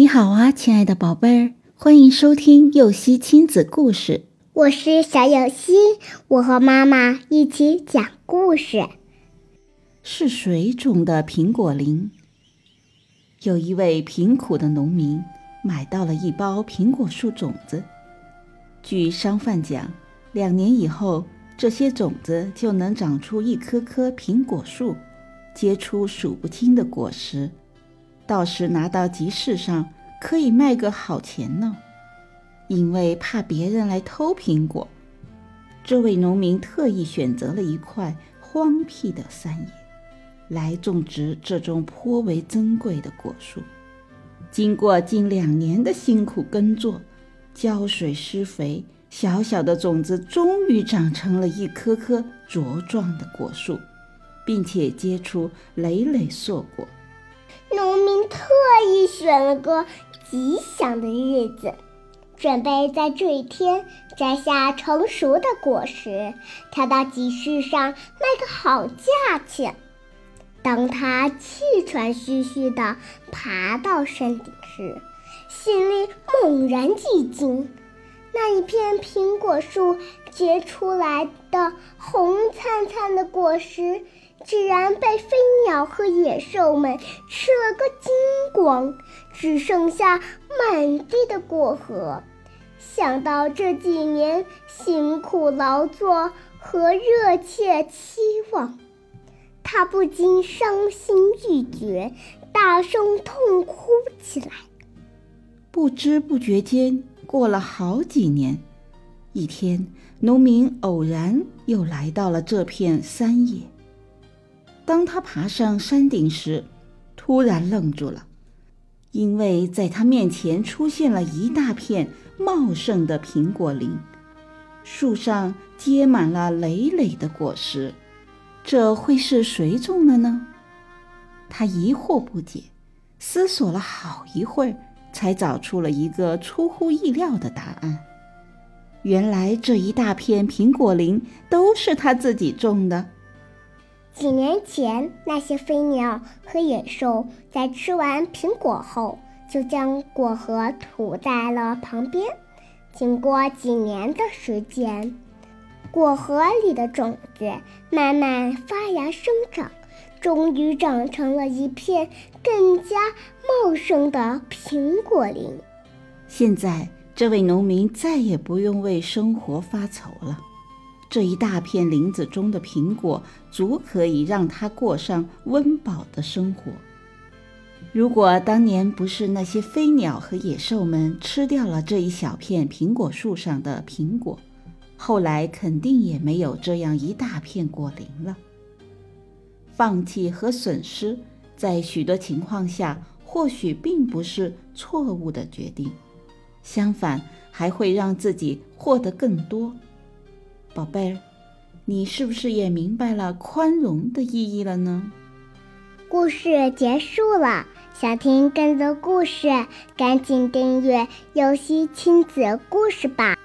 你好啊，亲爱的宝贝儿，欢迎收听幼熙亲子故事。我是小幼熙，我和妈妈一起讲故事。是谁种的苹果林？有一位贫苦的农民买到了一包苹果树种子。据商贩讲，两年以后，这些种子就能长出一棵棵苹果树，结出数不清的果实。到时拿到集市上，可以卖个好钱呢。因为怕别人来偷苹果，这位农民特意选择了一块荒僻的山野，来种植这种颇为珍贵的果树。经过近两年的辛苦耕作，浇水施肥，小小的种子终于长成了一棵棵茁壮的果树，并且结出累累硕果。农民特意选了个吉祥的日子，准备在这一天摘下成熟的果实，挑到集市上卖个好价钱。当他气喘吁吁地爬到山顶时，心里猛然一惊：那一片苹果树结出来的红灿灿的果实。竟然被飞鸟和野兽们吃了个精光，只剩下满地的果核。想到这几年辛苦劳作和热切期望，他不禁伤心欲绝，大声痛哭起来。不知不觉间，过了好几年，一天，农民偶然又来到了这片山野。当他爬上山顶时，突然愣住了，因为在他面前出现了一大片茂盛的苹果林，树上结满了累累的果实。这会是谁种的呢？他疑惑不解，思索了好一会儿，才找出了一个出乎意料的答案：原来这一大片苹果林都是他自己种的。几年前，那些飞鸟和野兽在吃完苹果后，就将果核吐在了旁边。经过几年的时间，果核里的种子慢慢发芽生长，终于长成了一片更加茂盛的苹果林。现在，这位农民再也不用为生活发愁了。这一大片林子中的苹果，足可以让他过上温饱的生活。如果当年不是那些飞鸟和野兽们吃掉了这一小片苹果树上的苹果，后来肯定也没有这样一大片果林了。放弃和损失，在许多情况下，或许并不是错误的决定，相反，还会让自己获得更多。宝贝儿，你是不是也明白了宽容的意义了呢？故事结束了，想听更多故事，赶紧订阅“游戏亲子故事”吧。